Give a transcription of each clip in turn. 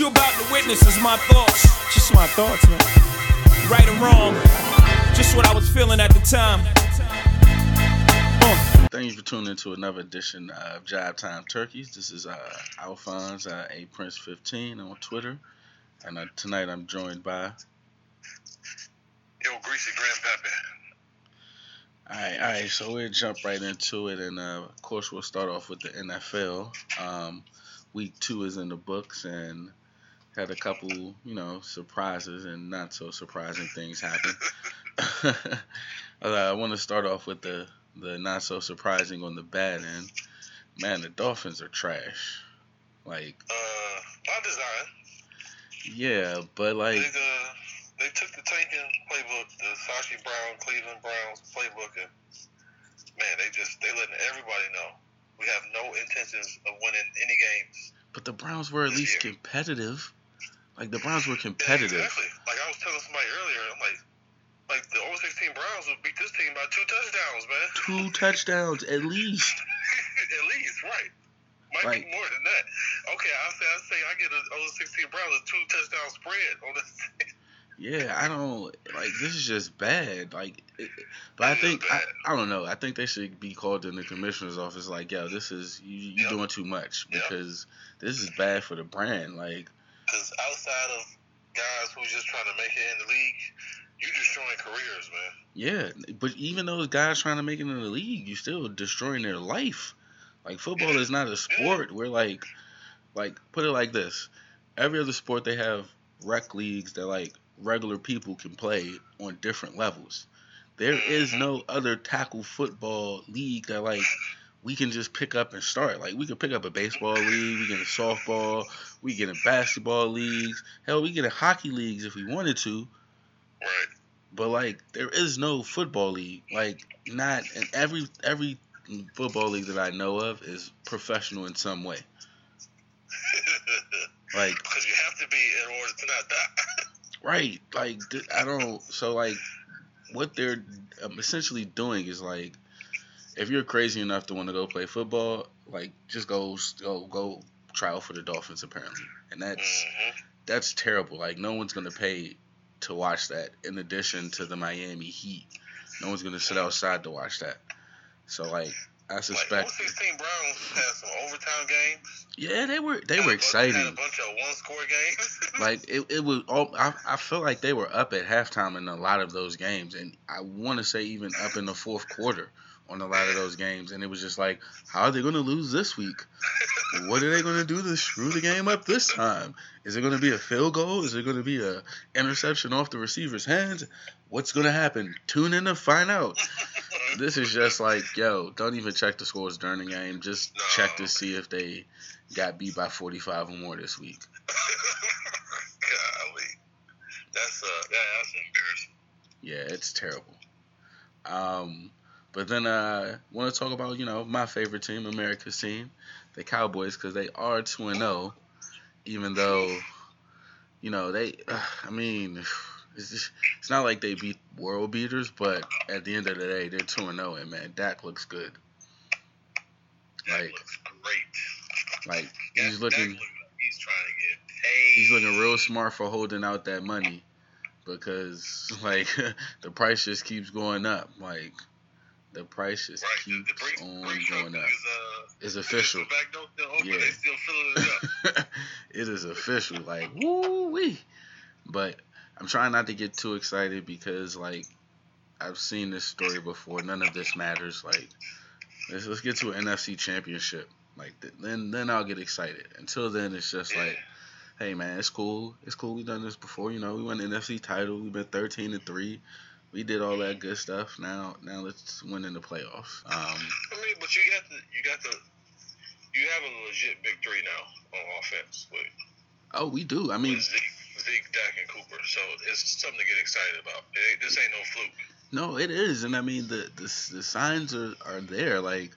you about to witness is my thoughts. Just my thoughts, man. Right or wrong, just what I was feeling at the time. Uh. Thank you for tuning into another edition of Jive Time Turkeys. This is uh, Alphonse, uh, A Prince 15 on Twitter. And uh, tonight I'm joined by. Yo, Greasy Grandpappy. Alright, alright, so we'll jump right into it. And uh, of course, we'll start off with the NFL. Um, week two is in the books, and had a couple, you know, surprises and not so surprising things happen. uh, I want to start off with the the not so surprising on the bad end. Man, the Dolphins are trash. Like, uh, by design. Yeah, but like. They, uh, they took the tanking playbook, the Sashi Brown, Cleveland Browns playbook, and man, they just they letting everybody know we have no intentions of winning any games. But the Browns were at least year. competitive. Like the Browns were competitive. Yeah, exactly. Like I was telling somebody earlier, I'm like, like the 016 Browns would beat this team by two touchdowns, man. Two touchdowns at least. at least, right. Might be more than that. Okay, I say I say I get a 016 Browns a two touchdown spread on this. yeah, I don't like this is just bad. Like, it, but I think I, I don't know. I think they should be called in the commissioner's office. Like, yo, this is you you yep. doing too much because yep. this is bad for the brand. Like, because outside of guys who's just trying to make it in the league, you're destroying careers, man. Yeah, but even those guys trying to make it in the league, you're still destroying their life. Like football is not a sport where like, like put it like this: every other sport they have rec leagues that like regular people can play on different levels. There is mm-hmm. no other tackle football league that like we can just pick up and start. Like we can pick up a baseball league, we get a softball, we get a basketball leagues. Hell, we get a hockey leagues if we wanted to. Right. But like there is no football league. Like not in every every football league that I know of is professional in some way. like because you have to be in order to not die. right. Like I don't. So like what they're um, essentially doing is like if you're crazy enough to want to go play football, like just go go go try out for the Dolphins apparently, and that's mm-hmm. that's terrible. Like no one's gonna pay to watch that. In addition to the Miami Heat, no one's gonna sit outside to watch that. So like I suspect. Like 16 Browns had some overtime games. Yeah, they were they were exciting. Had a bunch of one score games. like it, it was all. I, I felt like they were up at halftime in a lot of those games, and I want to say even up in the fourth quarter on a lot of those games, and it was just like, how are they going to lose this week? what are they going to do to screw the game up this time? Is it going to be a field goal? Is it going to be a interception off the receiver's hands? What's going to happen? Tune in to find out. this is just like, yo, don't even check the scores during the game. Just no. check to see if they got beat by 45 or more this week. Golly. That's, uh, yeah, that's embarrassing. Yeah, it's terrible. Um, but then uh, I want to talk about you know my favorite team, America's team, the Cowboys, because they are two and zero, oh, even though you know they. Uh, I mean, it's just, it's not like they beat world beaters, but at the end of the day, they're two and zero, and man, Dak looks good. Dak like, looks great. Like he's looking. he's trying to get paid. He's looking real smart for holding out that money, because like the price just keeps going up. Like the price just right. keeps the on going up. Is, uh, it's official. yeah. it, it is official. Like woo wee. But I'm trying not to get too excited because like I've seen this story before. None of this matters. Like let's let's get to an NFC championship. Like then then I'll get excited. Until then it's just yeah. like hey man, it's cool. It's cool. We've done this before. You know, we won the NFC title. We've been 13 and three we did all that good stuff. Now, now let's win in the playoffs. Um, I mean, but you got the, you got the, you have a legit big three now on offense. With, oh, we do. I mean, Zeke, Zeke, Dak, and Cooper. So it's something to get excited about. this ain't no fluke. No, it is, and I mean the the, the signs are are there. Like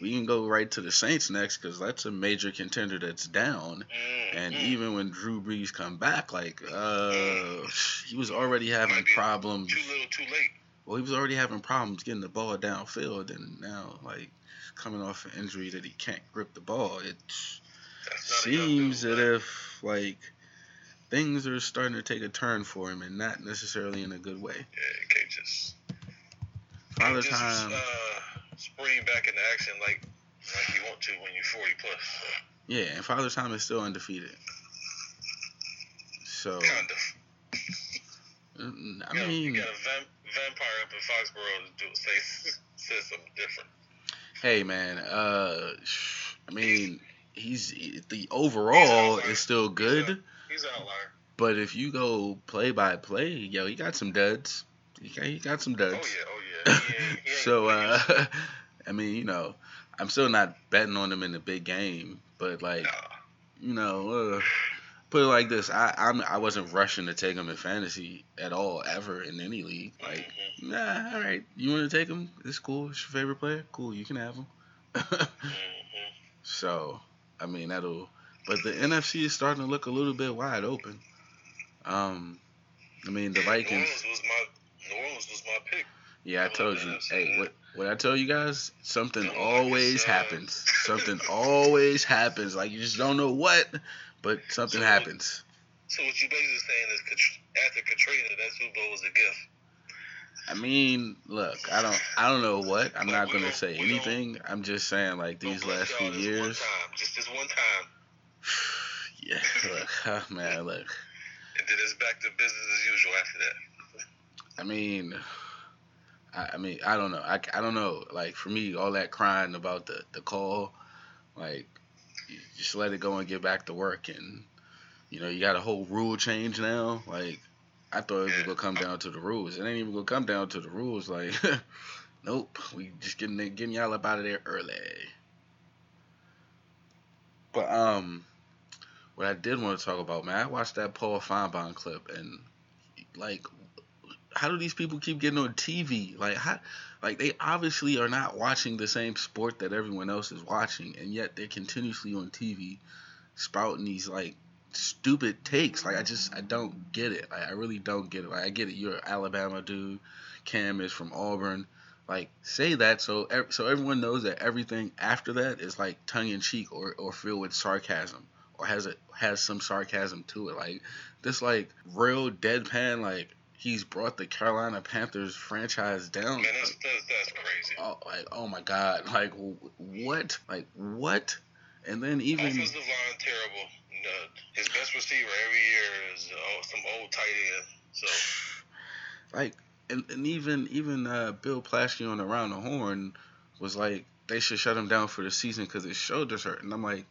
we can go right to the Saints next because that's a major contender that's down. Mm-hmm. And even when Drew Brees come back, like uh, he was already having problems. Too little, too late. Well, he was already having problems getting the ball downfield, and now like coming off an injury that he can't grip the ball. It's That's not a young seems that if like things are starting to take a turn for him and not necessarily in a good way. Yeah, can't just Father just uh, spring back into action like like you want to when you're 40 plus. yeah, and Father time is still undefeated. So Kind of. mm, I You got, mean, you got a vamp, vampire up in Foxborough to do say say something different. hey man, uh, I mean, he's the overall outlier. is still He's good. a- He's an outlier. But if you go play by play, yo, he got some duds. He got, he got some Oh duds. yeah, oh yeah. He ain't, he ain't so, uh, I mean, you know, I'm still not betting on him in the big game, but like, nah. you know, uh, put it like this: I I'm, I wasn't rushing to take him in fantasy at all, ever in any league. Like, Mhm, nah, all right, you want to take him? It's cool. It's your favorite player. Cool, you can have him. mhm. so, I mean, that'll. But the NFC is starting to look a little bit wide open. Um, I mean, the New Vikings. Orleans was my New Orleans was my pick. Yeah, I Oh, told you. Hey, what what I tell you guys? Something always happens. Something always happens. Like you just don't know what, but something So- happens. So what you basically saying is after Katrina, that Super Bowl was a gift. I mean, look, I don't I don't know what. I'm not gonna say anything. I'm just saying like these last few One years. time, just this one time, yeah, look, oh, man, look. and then it's back to business as usual after that. I mean, I, I mean, I don't know. I, I don't know. Like for me, all that crying about the the call, like just let it go and get back to work. And you know, you got a whole rule change now. Like I thought it was gonna come down to the rules. It ain't even gonna come down to the rules. Like, nope, we just getting getting y'all up out of there early. But um, what I did want to talk about, man, I watched that Paul Finebaum clip and like how do these people keep getting on TV? Like how like they obviously are not watching the same sport that everyone else is watching and yet they're continuously on TV spouting these like stupid takes. Like I just I don't get it. Like I really don't get it. Like I get it you're Alabama dude. Cam is from Auburn. Like say that so so everyone knows that everything after that is like tongue in cheek or, or filled with sarcasm or has a has some sarcasm to it. Like this like real deadpan like he's brought the Carolina Panthers franchise down. Man, that's that's, that's crazy. Oh, like oh my god, like what, like what, and then even Offensive line terrible. His best receiver every year is uh, some old tight end. So like and, and even even uh, Bill Plaschke on Around the Horn was like they should shut him down for the season because his shoulders hurt, and I'm like,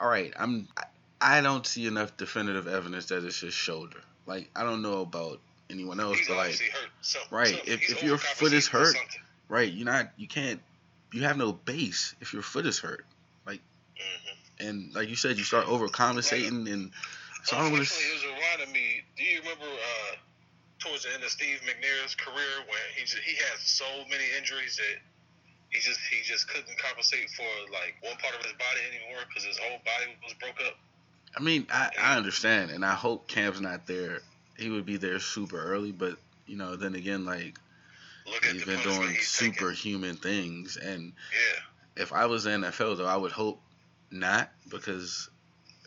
all right, I'm I, I don't see enough definitive evidence that it's his shoulder. Like I don't know about anyone else, he's but like hurt. Some, right, some- if- if your foot is hurt, right, you're not you can't you have no base if your foot is hurt. Mhm. and like you said, you start overcompensating, and so I don't Unfortunately, to. it was reminding me. Do you remember uh, towards the end of Steve McNair's career when he just, he had so many injuries that he just he just couldn't compensate for like one part of his body anymore because his whole body was broke up. I mean, I, I understand, and I hope Cam's not there. He would be there super early, but you know, then again, like he's been doing superhuman things, and Yeah, if I was the NFL though, I would hope not because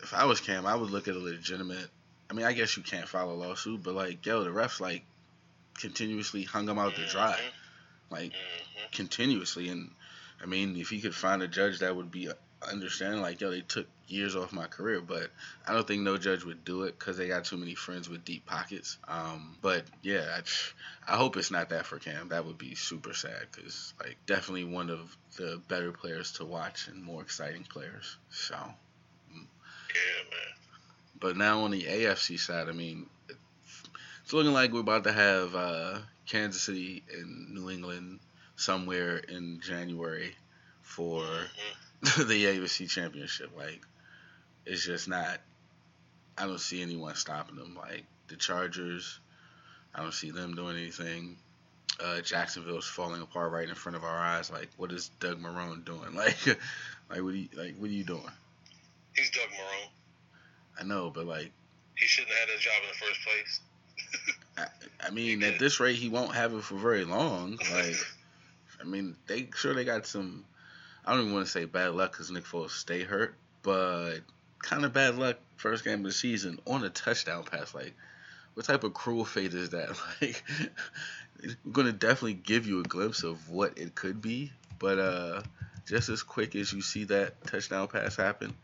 if I was Cam, I would look at a legitimate. I mean, I guess you can't file a lawsuit, but like, yo, the refs like continuously hung him out to dry, like mhm. continuously. And I mean, if he could find a judge that would be understanding, like, yo, they took years off my career, but I don't think no judge would do it because they got too many friends with deep pockets. Um, but yeah, I, I hope it's not that for Cam. That would be super sad because, like, definitely one of the better players to watch and more exciting players. So, Yeah, man. but now on the AFC side, I mean, it's looking like we're about to have uh, Kansas City and New England somewhere in January for Mhm. the AFC Championship. Like, it's just not. I don't see anyone stopping them. Like the Chargers, I don't see them doing anything. Uh, Jacksonville's falling apart right in front of our eyes. Like, what is Doug Marrone doing? Like, like what are you like? What are you doing? He's Doug Marrone. I know, but like, He shouldn't have had that job in the first place. I, I mean, at this rate, he won't have it for very long. Like, I mean, they sure they got some. I don't even want to say bad luck because Nick Foles stay hurt, but kind of bad luck first game of the season on a touchdown pass. Like, what type of cruel fate is that? Like, we're gonna definitely give you a glimpse of what it could be, but uh, just as quick as you see that touchdown pass happen,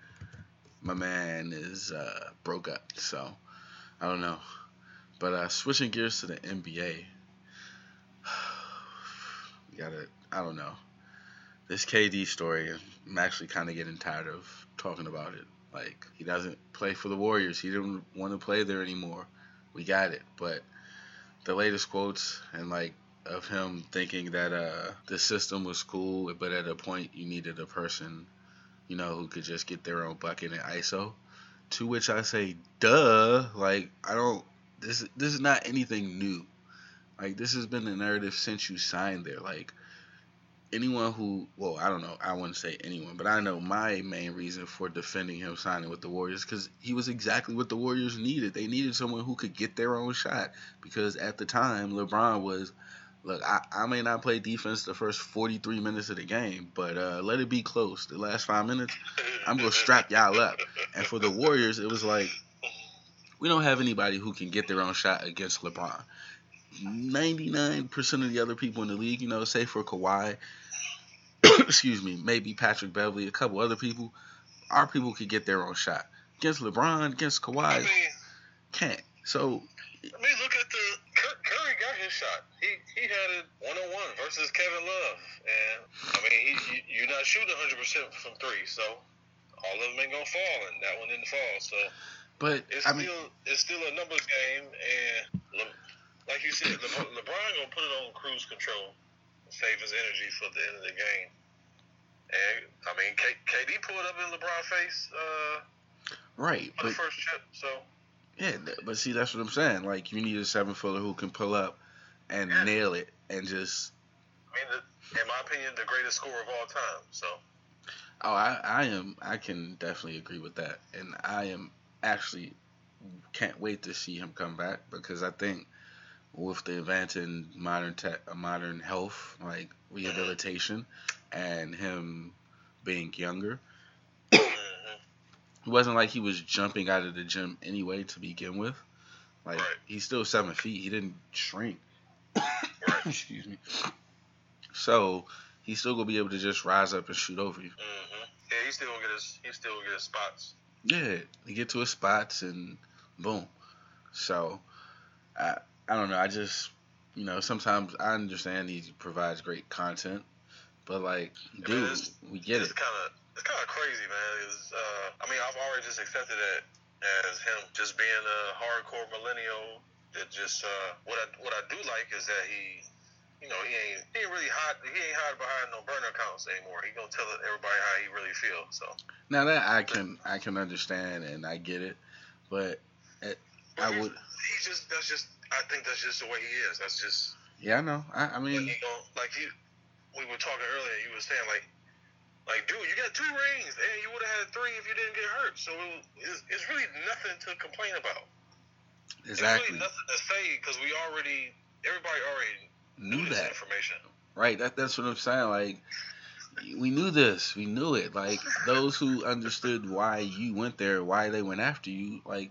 my man is uh, broke up. So I don't know. But uh, switching gears to the NBA, we gotta. I don't know. This KD story, I'm actually kind of getting tired of talking about it. Like he doesn't play for the Warriors. He didn't want to play there anymore. We got it. But the latest quotes and like of him thinking that uh the system was cool, but at a point you needed a person, you know, who could just get their own bucket and ISO. To which I say, duh. Like I don't. This this is not anything new. Like this has been the narrative since you signed there. Like anyone who, well, I don't know, I wouldn't say anyone, but I know my main reason for defending him signing with the Warriors because he was exactly what the Warriors needed. They needed someone who could get their own shot because at the time LeBron was. Look, I, I may not play defense the first 43 minutes of the game, but uh, let it be close. The last five minutes, I'm going to strap y'all up. And for the Warriors, it was like, we don't have anybody who can get their own shot against LeBron. 99% of the other people in the league, you know, say for Kawhi, excuse me, maybe Patrick Beverley, a couple other people, our people could get their own shot. Against LeBron, against Kawhi, I mean, can't. So, I mean, look at the Curry got his shot. He he had it one on one versus Kevin Love, and I mean, he, you, you're not shooting 100 percent from three, so all of them ain't gonna fall, and that one didn't fall. So but it's I mean, still it's still a numbers game, and like you said, Le- LeBron gonna put it on cruise control, and save his energy for the end of the game. And I mean, K- KD pulled up in LeBron face uh, right, for but the first chip, so yeah, but see, that's what I'm saying. Like, you need a seven footer who can pull up and Yeah. nail it and just I mean, the, in my opinion, the greatest scorer of all time. So Oh, I, I am. I can definitely agree with that, and I am actually can't wait to see him come back because I think with the advance in modern tech, uh, modern health, like rehabilitation, and him being younger, mhm. it wasn't like he was jumping out of the gym anyway to begin with. Like Right. he's still seven feet. He didn't shrink. Excuse me. So he's still gonna be able to just rise up and shoot over you. hmm Yeah, he's still gonna get his he still gonna get his spots. Yeah, he get to his spots and boom. So I I don't know. I just you know sometimes I understand he provides great content, but like, Yeah, dude, man, we get it's it. kind of it's kind of crazy, man. It's, uh, I mean, I've already just accepted it as him just being a hardcore millennial. That just uh, what I what I do like is that he, you know, he ain't he ain't really hide he ain't hide behind no burner accounts anymore. He gonna tell everybody how he really feels. So Now that I can I can understand and I get it, but it, I would He's just that's just I think that's just the way he is. That's just yeah I know I, I mean he don't like you, We were talking earlier. You were saying like. Like, dude, you got two rings, and you would have had three if you didn't get hurt. So it, it's, it's really nothing to complain about. Exactly really nothing to say because we already, everybody already knew knew that information. right that that's what I'm saying like. We knew this. We knew it. Like those who understood why you went there, why they went after you. Like,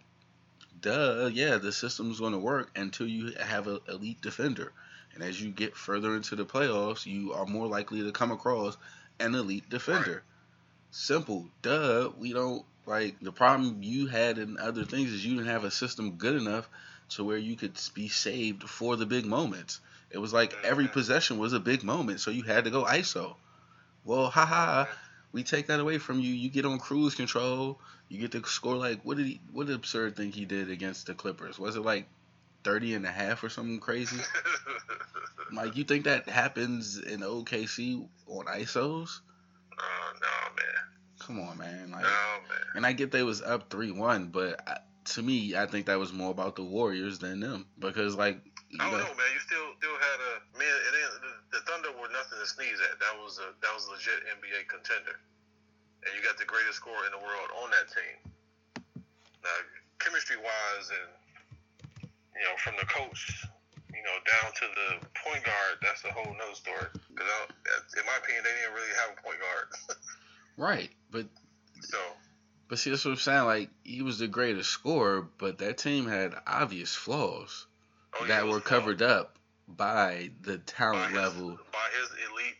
duh, yeah, the system's going to work until you have an elite defender. And as you get further into the playoffs, you are more likely to come across an elite defender. Simple. Duh. We don't like the problem you had in other things is you didn't have a system good enough to where you could be saved for the big moments. It was like every mm-hmm. possession was a big moment, so you had to go ISO. Well, haha, we take that away from you. You get on cruise control. You get to score like what did he? What absurd thing he did against the Clippers? Was it like 30 and a half or something crazy? Like you think that happens in OKC on ISOs? Oh no, man, Come on, man. Like, no man. and I get they was up three one, but I, to me, I think that was more about the Warriors than them because like I don't know, know, man. You still still had a man. It ain't, the, the Thunder were nothing to sneeze at. That was a that was a legit NBA contender, and you got the greatest scorer in the world on that team. Now, chemistry wise, and you know, from the coach, you know, down to the point guard, that's a whole nother story. Because in my opinion, they didn't really have a point guard. right? But so But see, that's what I'm saying. Like he was the greatest scorer, but that team had obvious flaws Oh, that were covered up by the by talent his, level. by his elite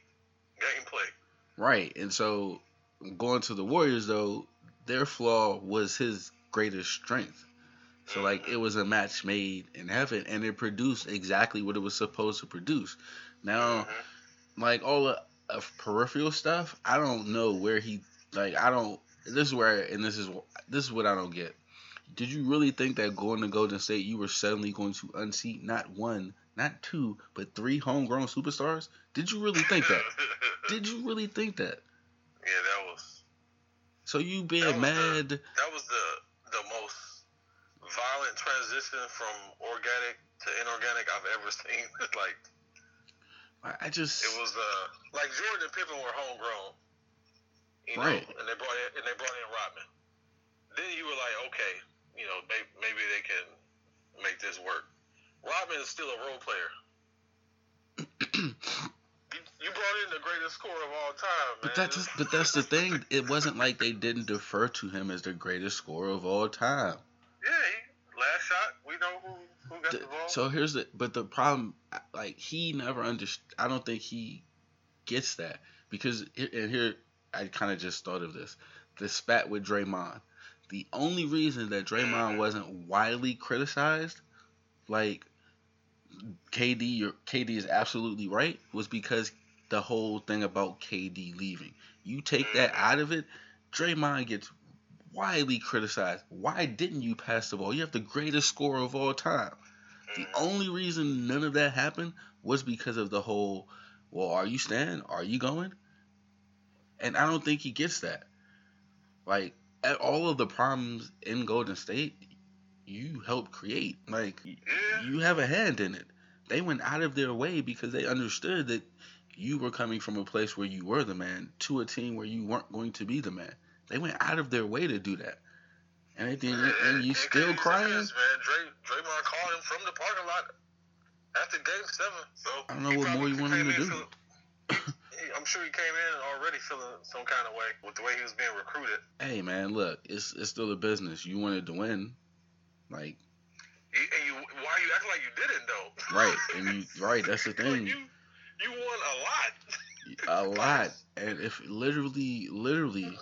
gameplay. Right. And so going to the Warriors though, their flaw was his greatest strength. So like it was a match made in heaven and it produced exactly what it was supposed to produce. Now like all the of peripheral stuff, I don't know where he like I don't this is where and this is this is what I don't get. Did you really think that going to Golden State you were suddenly going to unseat not one, not two, but three homegrown superstars? Did you really think that? Did you really think that? Yeah, that was So you That being the- mad that was the the most violent transition from organic to inorganic I've ever seen. like I just it was uh like Jordan and Pippen were homegrown. You know, Right. and they brought in and they brought in Rodman. Then you were like, okay, you know, maybe, maybe they can make this work. Rodman is still a role player. You, brought in the greatest scorer of all time, man. But that's but that's the thing. It wasn't like they didn't defer to him as the greatest scorer of all time. Yeah, he, last shot, we know who, who got the, The- ball. so here's the but the problem like he never understood i don't think he gets that because here- and here i kind of just thought of this the spat with Draymond the only reason that Draymond mm-hmm. wasn't widely criticized like KD your KD is absolutely right was because the whole thing about KD leaving you take that out of it Draymond gets widely criticized why didn't you pass the ball you have the greatest scorer of all time the mm-hmm. only reason none of that happened was because of the whole, well, are you staying? Are you going? And I don't think he gets that. Like, at all of the problems in Golden State, you helped create. Like, you have a hand in it. They went out of their way because they understood that you were coming from a place where you were the man to a team where you weren't going to be the man. They went out of their way to do that. And, they did, and you still crying? man. Dray, Draymond called him from the parking lot after Game Seven. So I don't know what more you want him to do. feel- I'm sure he came in already feeling some kind of way with the way he was being recruited. hey man, look, it's it's still a business. You wanted to win, like You- And you, why are you acting like you didn't though? right, and you right. That's the thing, you you won a lot. a lot. And if literally, literally,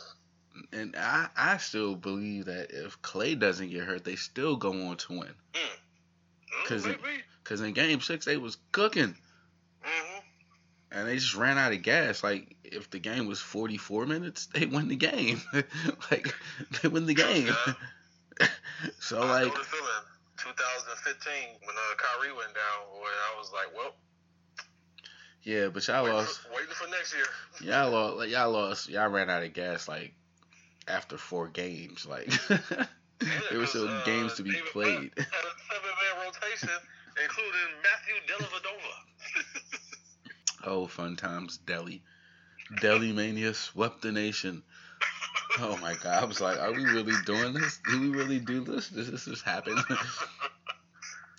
and I I still believe that if Clay doesn't get hurt, they still go on to win. Mm, 'Cause it- maybe. Cause in Game Six they was cooking, hmm and they just ran out of gas. Like if the game was forty four minutes, they win the game. like they win the game. so I like the feeling. 2015 when uh, Kyrie went down, where I was like, well, yeah, but y'all waiting lost. for, waiting for next year. Y'all lost. Like, y'all lost. Y'all ran out of gas like after four games. Like there were still uh, games to be David played. Had a seven-man rotation, including Matthew Dellavedova. oh, fun times, Delly. Delly mania swept the nation. Oh my god! I was like, are we really doing this? Do we really do this? Does this just happen?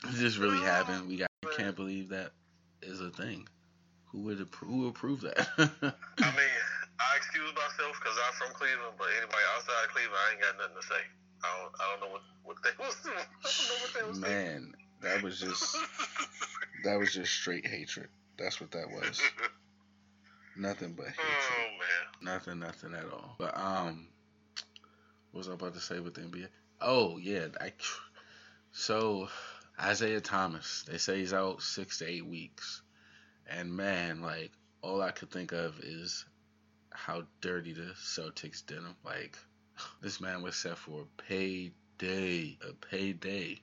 Does this really happen? We got. I can't believe that is a thing. Who would appro- who approve that? I mean, I excuse myself because I'm from Cleveland, but anybody outside of Cleveland, I ain't got nothing to say. I don't, I don't know what, what they was I don't know what they was Man, that was just that was just straight hatred. That's what that was. Nothing but hatred. oh man. Nothing, nothing at all. But um, what was I about to say with the NBA? Oh yeah, I. So Isaiah Thomas, they say he's out six to eight weeks, and man, like all I could think of is how dirty the Celtics did him. Like this man was set for a payday, a payday,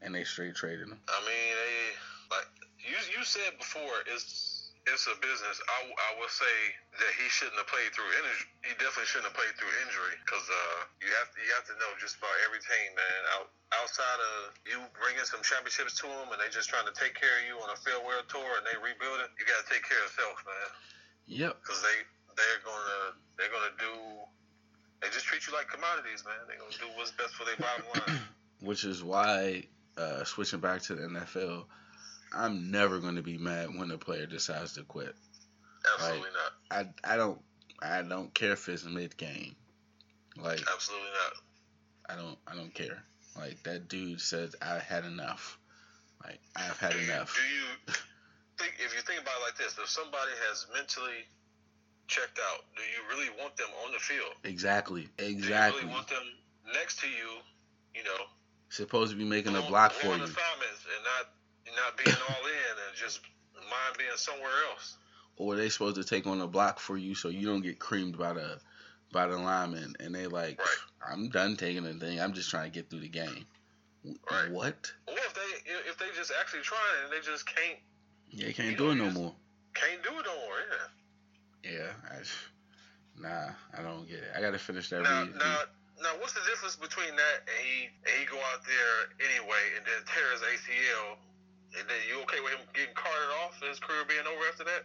and they straight traded him. I mean, they like you. You said before, it's it's a business. I, I would say that he shouldn't have played through injury. He definitely shouldn't have played through injury because uh, you have to you have to know just about every team, man. Out, outside of you bringing some championships to them, and they just trying to take care of you on a farewell tour, and they rebuilding. You got to take care of yourself, man, Yep. because they they're gonna they're gonna do. They just treat you like commodities, man. They're gonna do what's best for their bottom line. which is why uh, switching back to the NFL, I'm never going to be mad when a player decides to quit. Absolutely not. I, I don't I don't care if it's mid game. Like Absolutely not. I don't I don't care. Like that dude said I had enough. Like I've had do you, enough. Do you think if you think about it like this, if somebody has mentally checked out, do you really want them on the field? Exactly. Exactly. Do you really want them next to you? You know, Supposed to be making a block for you. assignments and not not being all in and just mind being somewhere else. Or they supposed to take on a block for you so you don't get creamed by the by the lineman and they like Right. I'm done taking the thing. I'm just trying to get through the game. Right. What? Or if they if they just actually trying and they just can't Yeah, can't You do know, it no more. can't do it no more. Yeah. Yeah, I, nah, I don't get it. I gotta finish that Now, read. now, now, what's the difference between that and he and he go out there anyway and then tear his ACL, and then you okay with him getting carted off and his career being over after that?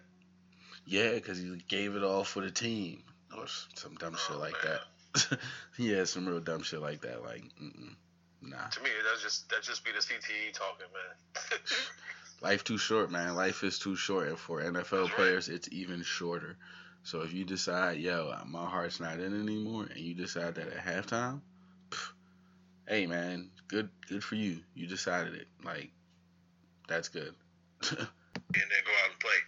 Yeah, because he gave it all for the team or some dumb shit Oh, like man. that. yeah, some real dumb shit like that. Like, mm-mm, nah. To me, that's just that just be the CTE talking, man. Life too short, man. Life is too short, and for NFL That's right. players, it's even shorter. So if you decide, yo, uh, my heart's not in anymore, and you decide that at halftime, pff, hey, man, good, good for you. You decided it. Like, that's good. and then go out and play.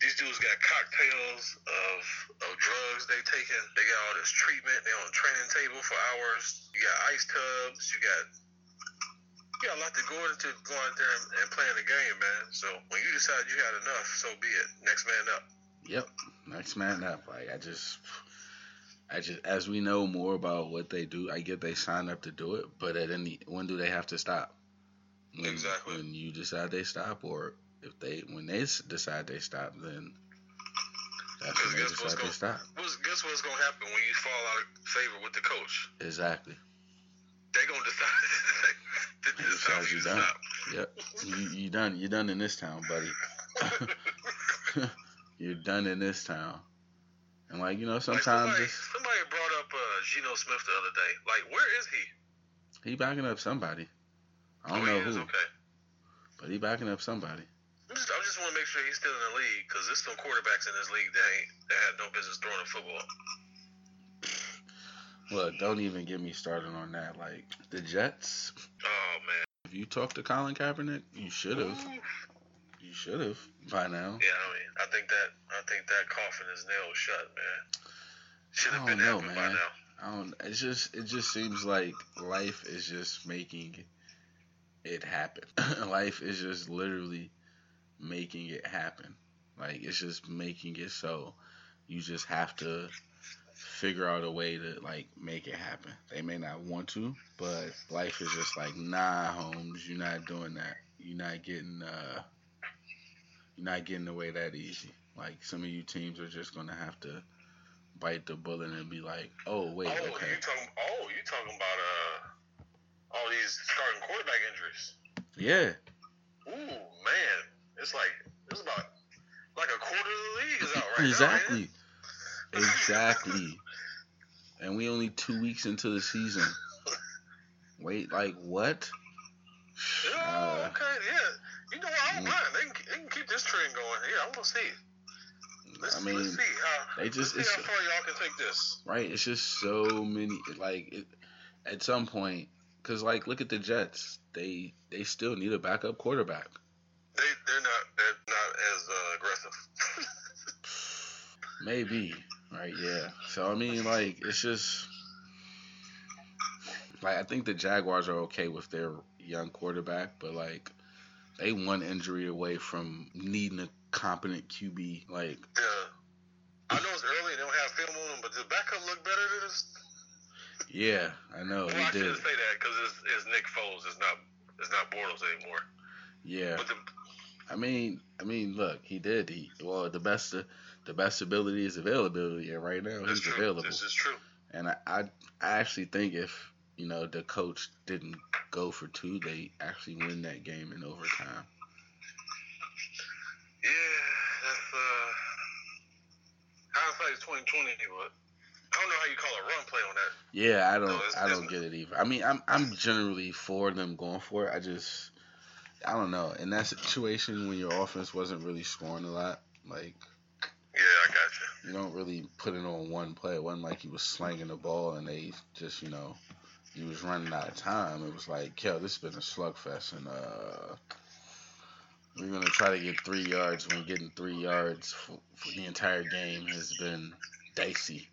These dudes got cocktails of of drugs they taking. They got all this treatment. They on a training table for hours. You got ice tubs. You got you got a lot to go into going out there and, and playing the game, man. So when you decide you had enough, so be it. Next man up. Yep, next man up. Like I just, I just, as we know more about what they do, I get they sign up to do it, but at any, when do they have to stop? When, Exactly. When you decide they stop, or if they, when they decide they stop, then that's when they Guess what's decide they stop. What's, guess what's gonna happen when you fall out of favor with the coach? Exactly. They gonna decide. They this is how decide you done. stop. Yep. You, you done. You done in this town, buddy. You're done in this town. And like you know, Like sometimes somebody, somebody brought up uh, Geno Smith the other day. Like, where is he? he backing up somebody. I don't oh, know who, okay. but he backing up somebody. I'm just, I just want to make sure he's still in the league because there's some quarterbacks in this league that ain't that had no business throwing a football. Look, don't even get me started on that. Like the Jets, Oh man. if you talked to Colin Kaepernick, you should have. You should have by now. Yeah, I mean, I think that I think that coffin is nailed shut, man. Should I have been know, happened by man. now. I don't. It's just. It just seems like life is just making it happen. life is just literally making it happen. Like it's just making it so you just have to figure out a way to like make it happen. They may not want to, but life is just like, nah, Holmes, you're not doing that. You're not getting uh you're not getting away that easy. Like some of you teams are just gonna have to bite the bullet and be like, oh wait, oh, okay. you talking? Oh, you talking about uh all these starting quarterback injuries? Yeah. Ooh, man, it's like it's about like a quarter of the league is out right now. ain't exactly. Exactly. And we only two weeks into the season. Wait, like what? Yeah, Uh, okay, yeah. You know what? I don't Mm. mind. They can, they can keep this trend going. Yeah, I'm gonna see. Let's, I mean, let's see how they just- let's see how far y'all can take this. right? It's just so many. Like it, at some point, because like look at the Jets. They they still need a backup quarterback. They they're not they're not as uh, aggressive. Maybe, right? Yeah. So I mean, like it's just like I think the Jaguars are okay with their young quarterback, but like they one injury away from needing a competent QB. Like yeah. I know it's early and they don't have film on them, but does backup look better than this? yeah, I know well, he I did. shouldn't say that because it's, it's Nick Foles. It's not it's not Bortles anymore. Yeah. But the, I mean, I mean, look, he did. He well, the best, the best ability is availability, and right now he's true. available. This is true. And I, I, I actually think if you know the coach didn't go for two, they actually win that game in overtime. Yeah, that's uh hindsight's twenty twenty, but I don't know how you call a run play on that. Yeah, I don't, No, I don't get it either. I mean, I'm, I'm generally for them going for it. I just, I don't know. In that situation, when your offense wasn't really scoring a lot, like Yeah, I got you. You don't really put it on one play. It wasn't like he was slanging the ball and they just, you know, he was running out of time. It was like, yo, this has been a slugfest, and uh, we're gonna try to get three yards. When getting three yards for, for the entire game has been dicey.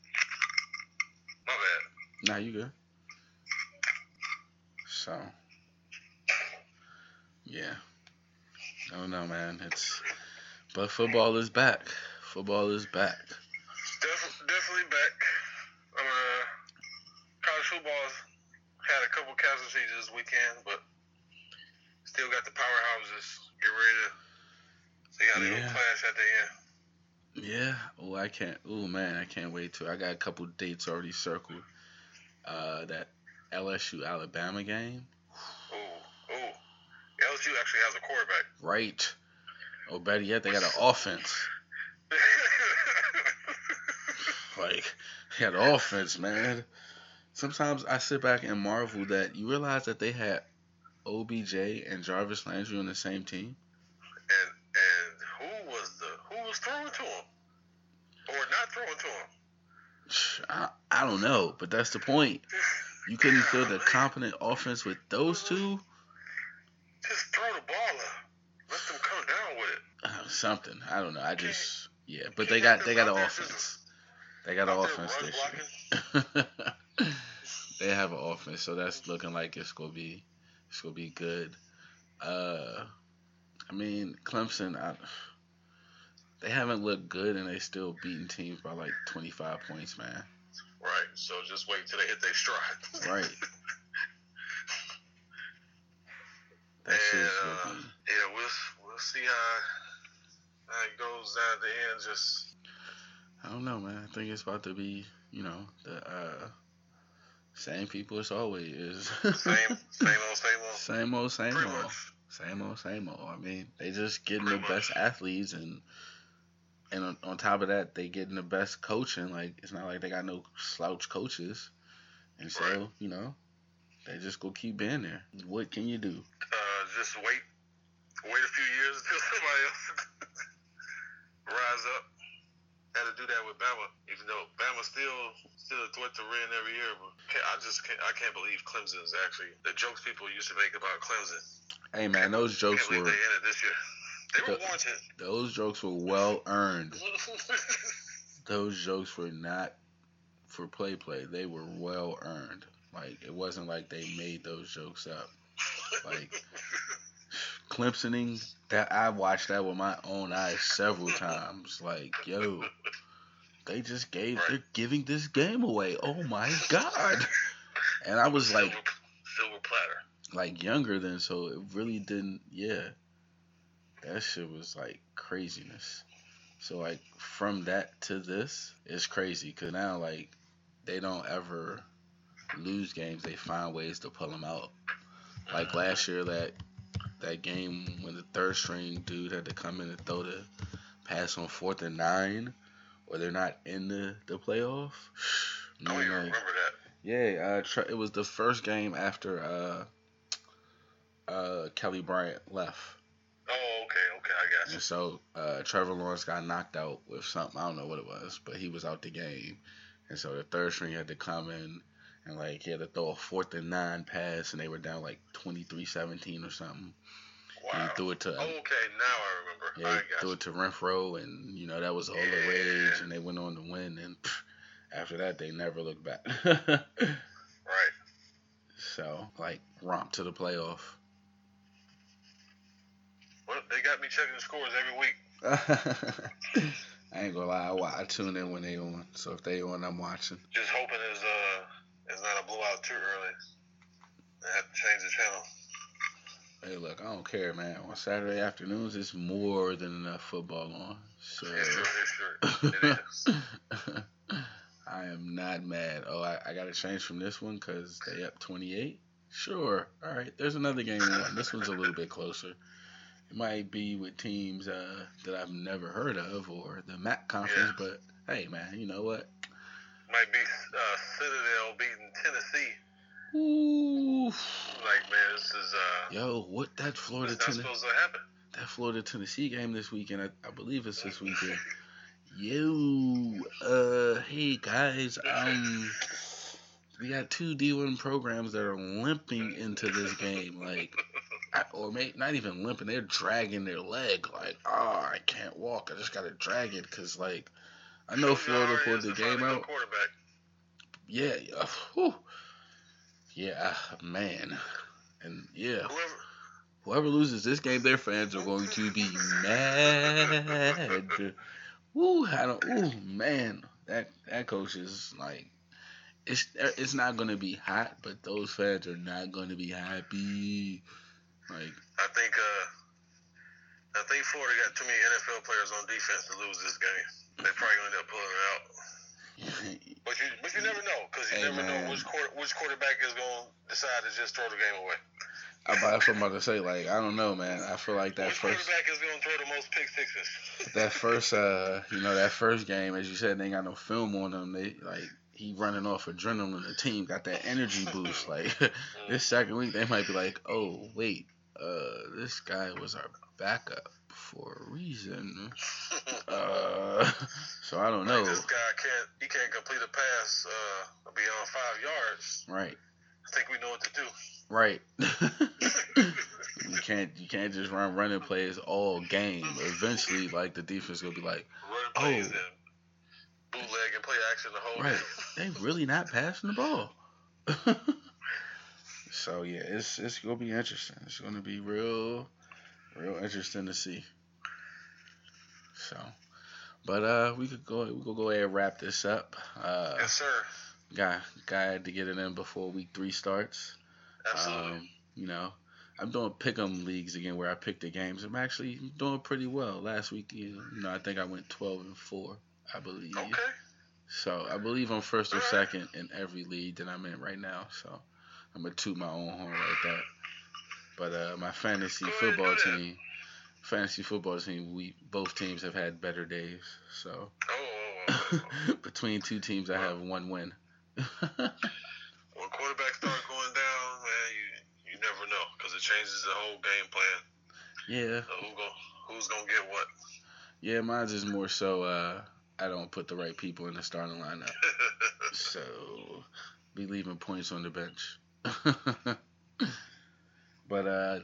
Bad. Nah, you good. So, yeah. I don't know, man. It's but football is back. Football is back. Def- definitely back. Uh, college football's had a couple casualties this weekend, but still got the powerhouses. Get ready to. They got a Yeah. clash at the end. Yeah. Oh, I can't. Oh man, I can't wait to. I got a couple dates already circled. Uh, that LSU Alabama game. Ooh, ooh. LSU actually has a quarterback. Right. Oh, better yet, they got an offense. Like, they had offense, man. Sometimes I sit back and marvel that you realize that they had OBJ and Jarvis Landry on the same team. and and who was the who was throwing to him, or not throwing to him? I, don't know, but that's the point. You couldn't field a competent offense with those two. Just throw the ball up. Let them come down with it. Uh, something. I don't know. I just yeah, but they got they got an offense. They got an offense this year. they have an offense, so that's looking like it's gonna be it's gonna be good. Uh, I mean Clemson, I, they haven't looked good, and they still beating teams by like 25 points, man. Right. So just wait till they hit their stride. Right. That And, uh, yeah, we'll we'll see how how it goes down at the end. Just I don't know, man. I think it's about to be, you know, the uh, same people as always. same same old same old. same old, same Pretty old. much. Same old, same old. I mean, they just getting Pretty the best athletes and and on, on top of that, they getting the best coaching. Like it's not like they got no slouch coaches, and so Right. you know, they just go keep being there. What can you do? Uh, just wait wait a few years until somebody else rise up. Had to do that with Bama, even though Bama still still a threat to win every year. But I just can't, I can't believe Clemson's actually the jokes people used to make about Clemson. Hey man, those jokes were they ended this year. They were warranted. those jokes were well earned. Those jokes were not for play play. They were well earned. Like it wasn't like they made those jokes up. Like Clemsoning that I watched that with my own eyes several times. Like, yo, they just gave Right. they're giving this game away. Oh my god. And I was like silver, silver platter. like younger then so it really didn't yeah. That shit was like craziness. So like from that to this it's crazy cuz now like they don't ever lose games. They find ways to pull them out. Like last year that that game when the third string dude had to come in and throw the pass on fourth and nine, or they're not in the the playoff. I don't even Man, remember that. yeah, uh, Tre- it was the first game after uh, uh, Kelly Bryant left, okay, okay, I got you. and so uh, Trevor Lawrence got knocked out with something. I don't know what it was, but he was out the game, and so the third string had to come in and like he had to throw a fourth and nine pass, and they were down like 23-17 or something. And Wow. he threw it to Oh, okay, now I remember. yeah, I threw you. it to Renfrow, and you know that was all the rage, and they went on to win. And pff, after that, they never looked back. Right. so like romp to the playoff. They got me checking the scores every week. I ain't gonna lie, I, wa- I tune in when they on. So if they on, I'm watching. Just hoping it's uh it's not a blowout too early. I have to change the channel. Hey, look, I don't care, man. On Saturday afternoons, it's more than enough football on. So It's true. It's true. It is. I am not mad. Oh, I, I got to change from this one because they up 28. Sure. All right. There's another game on. This one's a little bit closer. Might be with teams uh, that I've never heard of or the MAC conference, but hey, man, you know what? Might be uh, Citadel beating Tennessee. Ooh. Like man, this is uh Yo, what that Florida Tennessee supposed to happen. that Florida Tennessee game this weekend? I, I believe it's this weekend. Yo, uh, hey guys, um, we got two D1 programs that are limping into this game, like, or may, not even limping, they're dragging their leg, like, oh, I can't walk, I just gotta drag it, cause like, I know Florida pulled the game out. Quarterback. Yeah, yeah, uh, whew. yeah, man, and yeah, Whoever, whoever loses this game, their fans are going to be mad. Ooh, I don't. Ooh, man, that that coach is like, it's it's not gonna be hot, but those fans are not gonna be happy. Like, I think uh, I think Florida got too many NFL players on defense to lose this game. They're probably gonna end up pulling it out. But you, but you never know because you Hey, never man. know which quarter, which quarterback is gonna decide to just throw the game away. I'm about, I'm about to say, like, I don't know, man. I feel like that which first, quarterback is gonna throw the most pick sixes? that first, uh, you know, that first game, as you said, they ain't got no film on them. They like he running off adrenaline. The team got that energy boost. Like this second week, they might be like, oh wait, uh, this guy was our backup for a reason. Uh, so I don't know. Like, this guy can't he can't complete a pass uh, beyond five yards. Right, I think we know what to do. right. you can't you can't just run running plays all game. Eventually, like the defense gonna be like, Oh. and bootleg and play action the whole right, game. they really not passing the ball. So yeah, it's it's gonna be interesting. It's gonna be real, real interesting to see. So, but uh, we could go we could go ahead and wrap this up. Uh, Yes, sir. guy guy had to get it in before week three starts. Absolutely. Um, you know, I'm doing pick'em leagues again where I pick the games. I'm actually doing pretty well. Last week, you know, I think I went 12 and four, I believe. okay. So I believe I'm first or second in every league that I'm in right now. So I'm gonna toot my own horn like that. But uh, my fantasy Go ahead and football team, fantasy football team, we both teams have had better days. So Oh, oh, oh, oh. between two teams, I have one win. when quarterbacks start going down, man, you you never know because it changes the whole game plan. yeah, So who go, who's gonna get what? yeah, mine's is more so. Uh, I don't put the right people in the starting lineup, so be leaving points on the bench. but uh,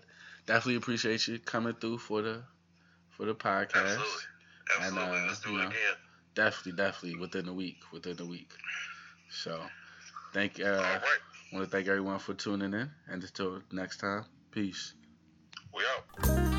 definitely appreciate you coming through for the for the podcast. Absolutely. Absolutely. And, uh, Let's do it know, again. Definitely, definitely within the week, within the week. So, thank. Uh, right. want to thank everyone for tuning in, and until next time, peace. We out.